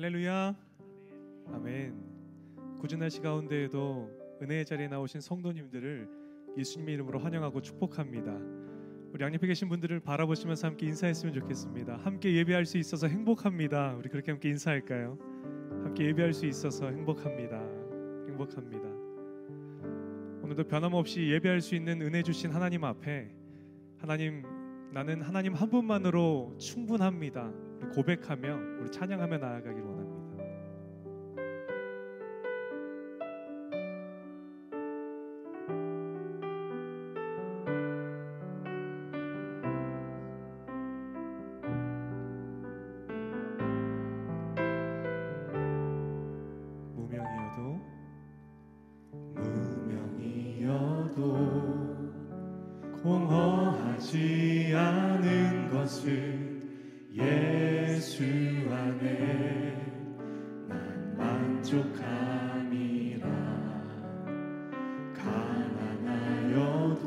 할렐루야. 아멘. 굳은 날씨 가운데에도 은혜의 자리에 나오신 성도님들을 예수님의 이름으로 환영하고 축복합니다. 우리 양옆에 계신 분들을 바라보시면서 함께 인사했으면 좋겠습니다. 함께 예배할 수 있어서 행복합니다. 우리 그렇게 함께 인사할까요? 함께 예배할 수 있어서 행복합니다. 행복합니다. 오늘도 변함없이 예배할 수 있는 은혜 주신 하나님 앞에 하나님 나는 하나님 한 분만으로 충분합니다. 고백하며 우리 찬양하며 나아가기를 것은 예수 안에 난 만족함이라. 가난하여도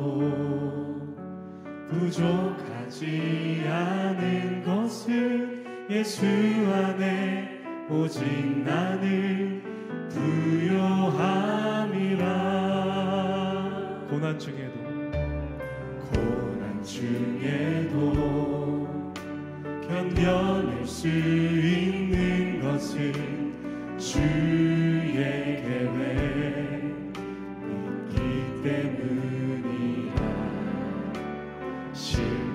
부족하지 않은 것은 예수 안에 오직 나는 부요함이라. 고난 중에도 고난 중에도 견뎌낼 수 있는 것은 주의 계획. 있기 때문이라. 실패하여도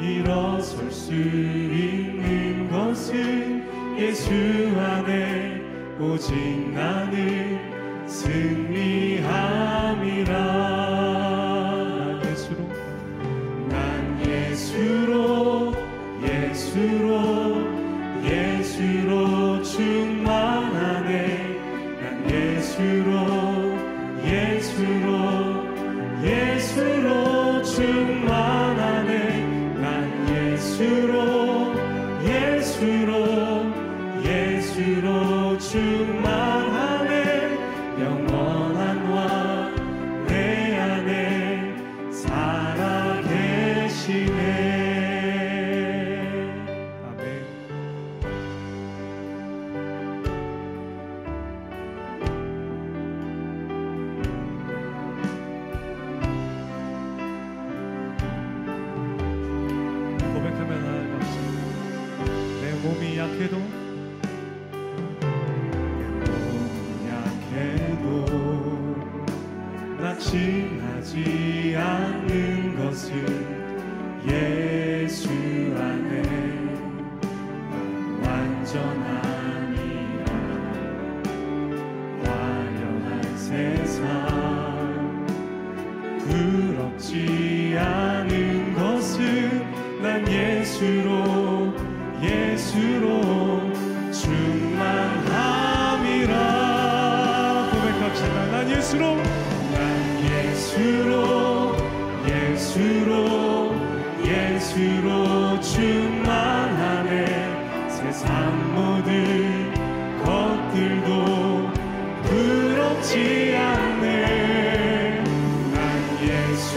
일어설 수 있는 것은 예수 안에 오직 나는 승리함이라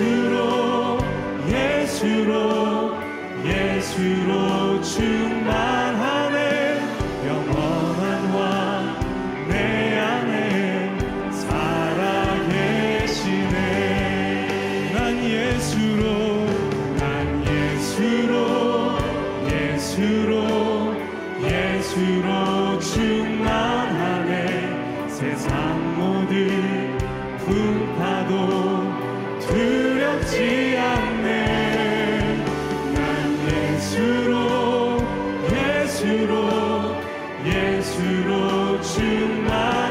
예수로 예수로 예수로 충만하 예수로 충만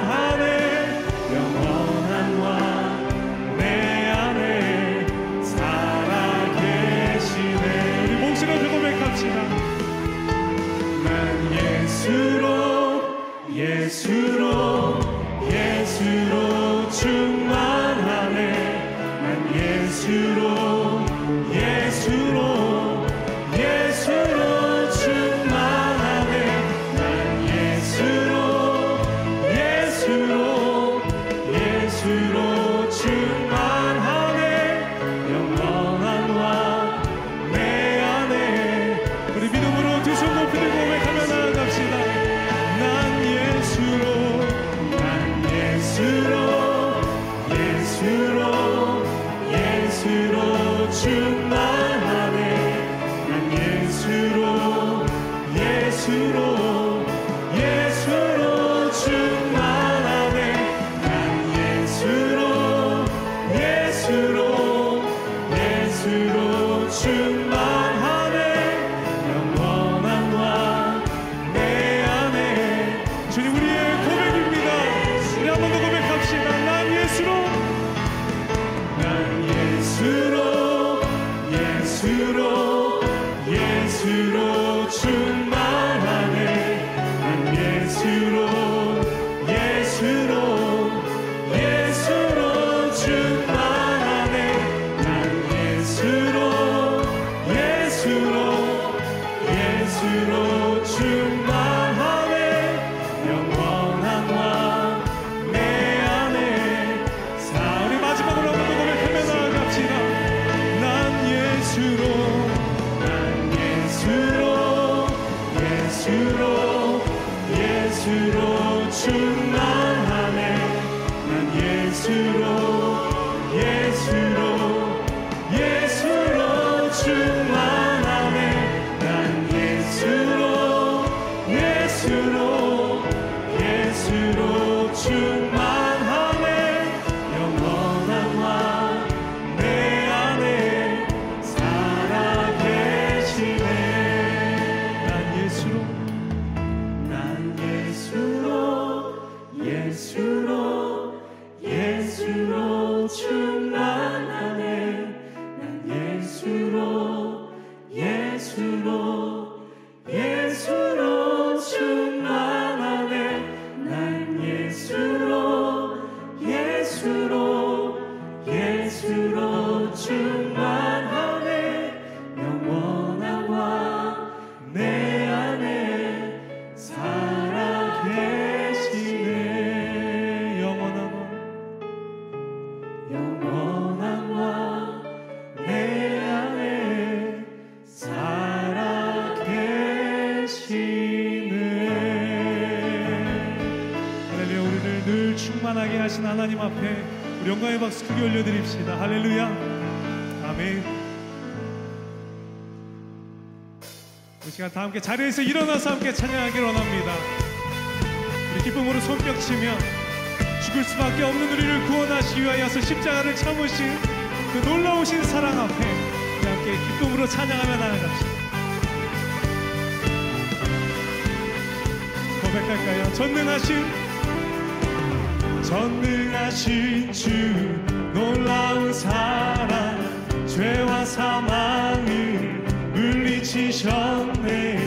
하나님 앞에 우리 영광의 박수 크게 올려드립시다. 할렐루야. 아멘. 이 시간 다 함께 자리에서 일어나서 함께 찬양하기를 원합니다. 우리 기쁨으로 손뼉치며 죽을 수밖에 없는 우리를 구원하시기 위하여서 십자가를 참으신 그 놀라우신 사랑 앞에 우리 함께 기쁨으로 찬양하며 나아갑시다. 고백할까요? 전능하신 전능하신 주 놀라운 사랑 죄와 사망을 물리치셨네.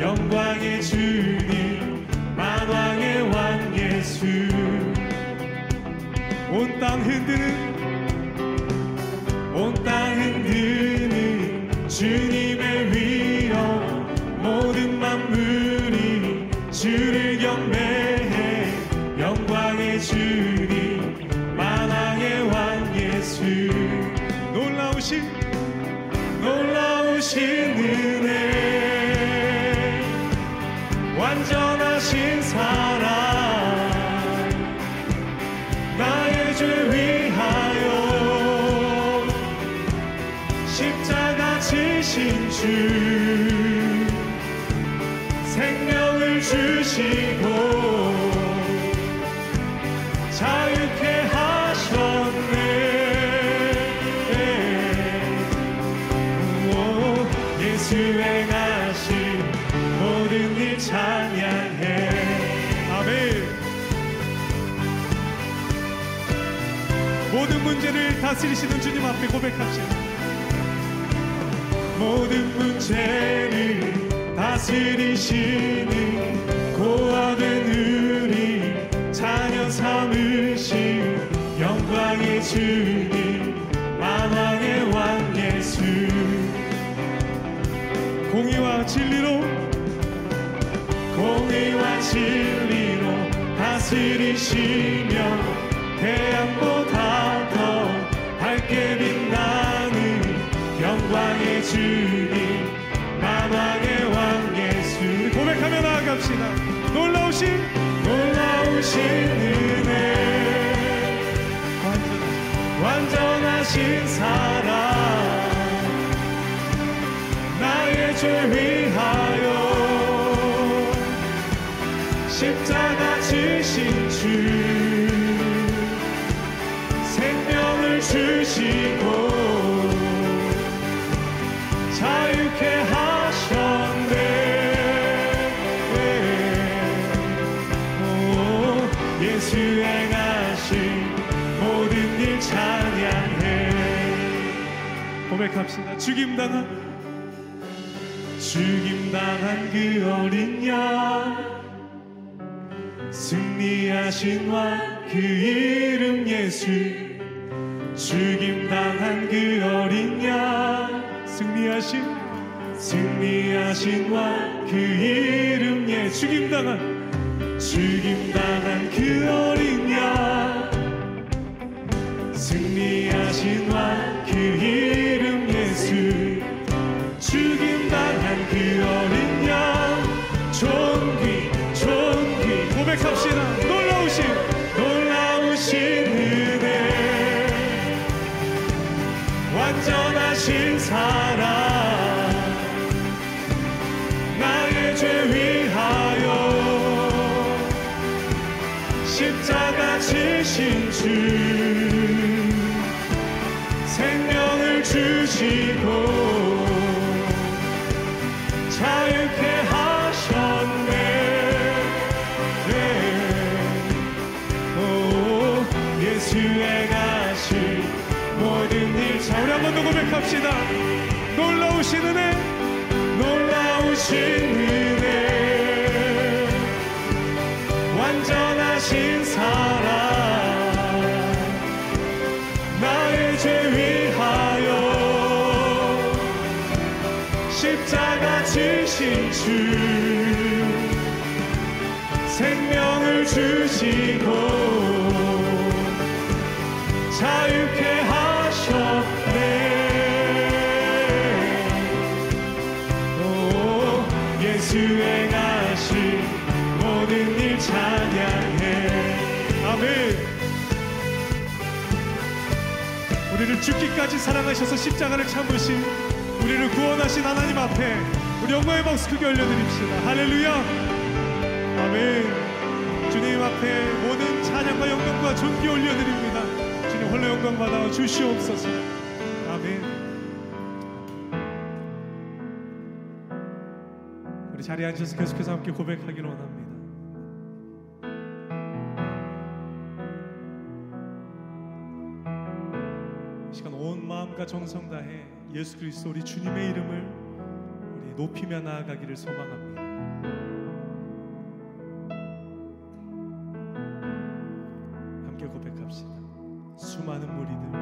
영광의 주님 만왕의 왕 예수. 온 땅 흔드는 온 땅 흔드는 주님의 위엄 모든 만물이 주 예수 행하신 모든 일 찬양해. 아멘. 모든 문제를 다스리시는 주님 앞에 고백합시다. 모든 문제를 다스리시는 고아된 우리 자녀 삼으신 영광의 주님 공의와 진리로 다스리시며 태양보다 더 밝게 빛나는 영광의 주님 만왕의 왕 예수. 고백하며 나아갑시다. 놀라우신 놀라우신 은혜. 완전하신 사랑. 나의 죄 위하 십자가 지신 주 생명을 주시고 자유케 하셨네. 오, 예수 행하신 모든 일 찬양해. 고백합시다. 죽임당한 죽임당한 그 어린 양 승리하신 왕 그 이름 예수. 죽임 당한 그 어린 양. 승리하신 승리하신 왕 그 이름 예수. 죽임 당한 죽임 당한 그 어린 양. 승리하신 왕 주시고 자유케 하셨네. 더 고백합시다. 놀라우신 은혜 놀라우신 십자가 지신 주. 생명을 주시고 자유케 하셨네. 오, 예수 행하신 모든 일 찬양해. 아멘. 우리를 죽기까지 사랑하셔서 십자가를 참으신 우리를 구원하신 하나님 앞에 우리 영광의 박수 크게 올려드립시다. 할렐루야. 아멘. 주님 앞에 모든 찬양과 영광과 존귀 올려드립니다. 주님 홀로 영광 받아 주시옵소서. 아멘. 우리 자리에 앉아서 계속해서 함께 고백하기를 원합니다 마음과 정성 다해 예수 그리스도 우리 주님의 이름을 우리 높이며 나아가기를 소망합니다. 함께 고백합시다. 수많은 무리들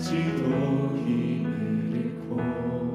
지도 힘을 잃고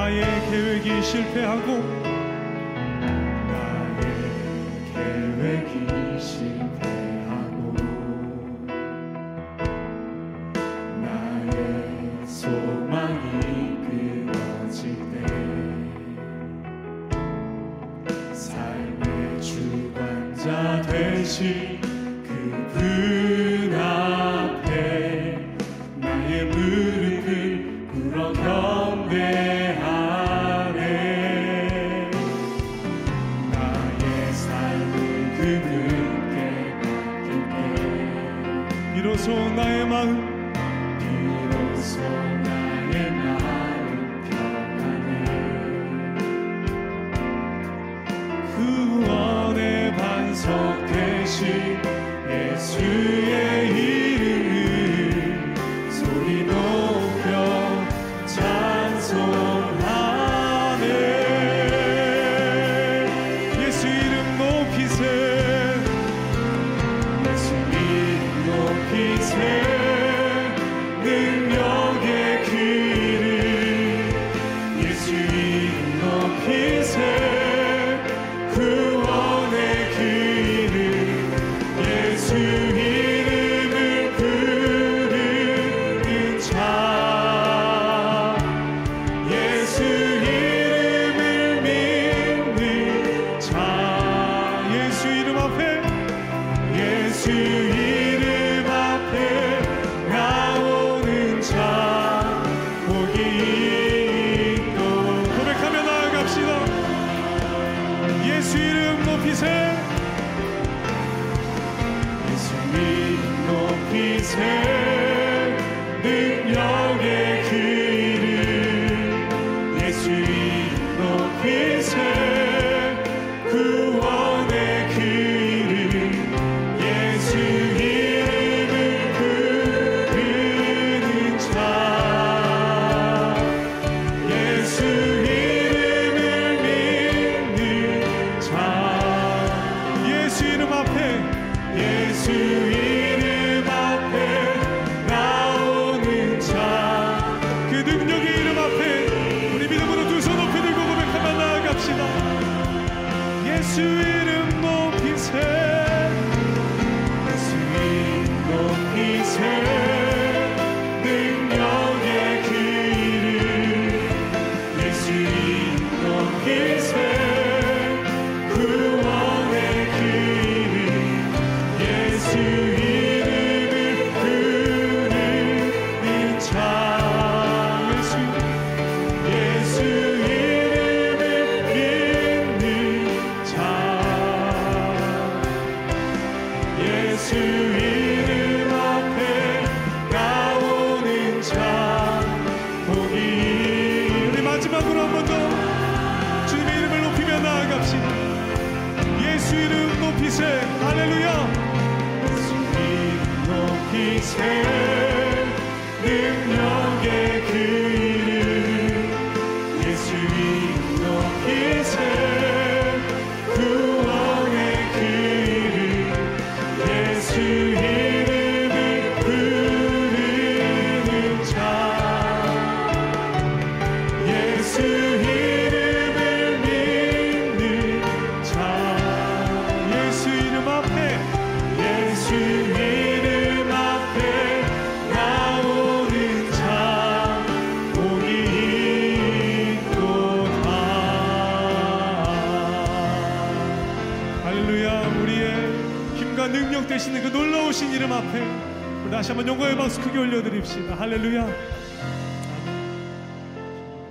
나의 계획이 실패하고 나의 계획이 실패하고 나의 소망이 끊어질 때 삶의 주관자 되신 그분께 비로소 나의 마음 비로소 나의 마음 평안해. 그 구원의 반석 되신 예수 예수 이름 높이세. 예수 이름 높이세. to Hallelujah.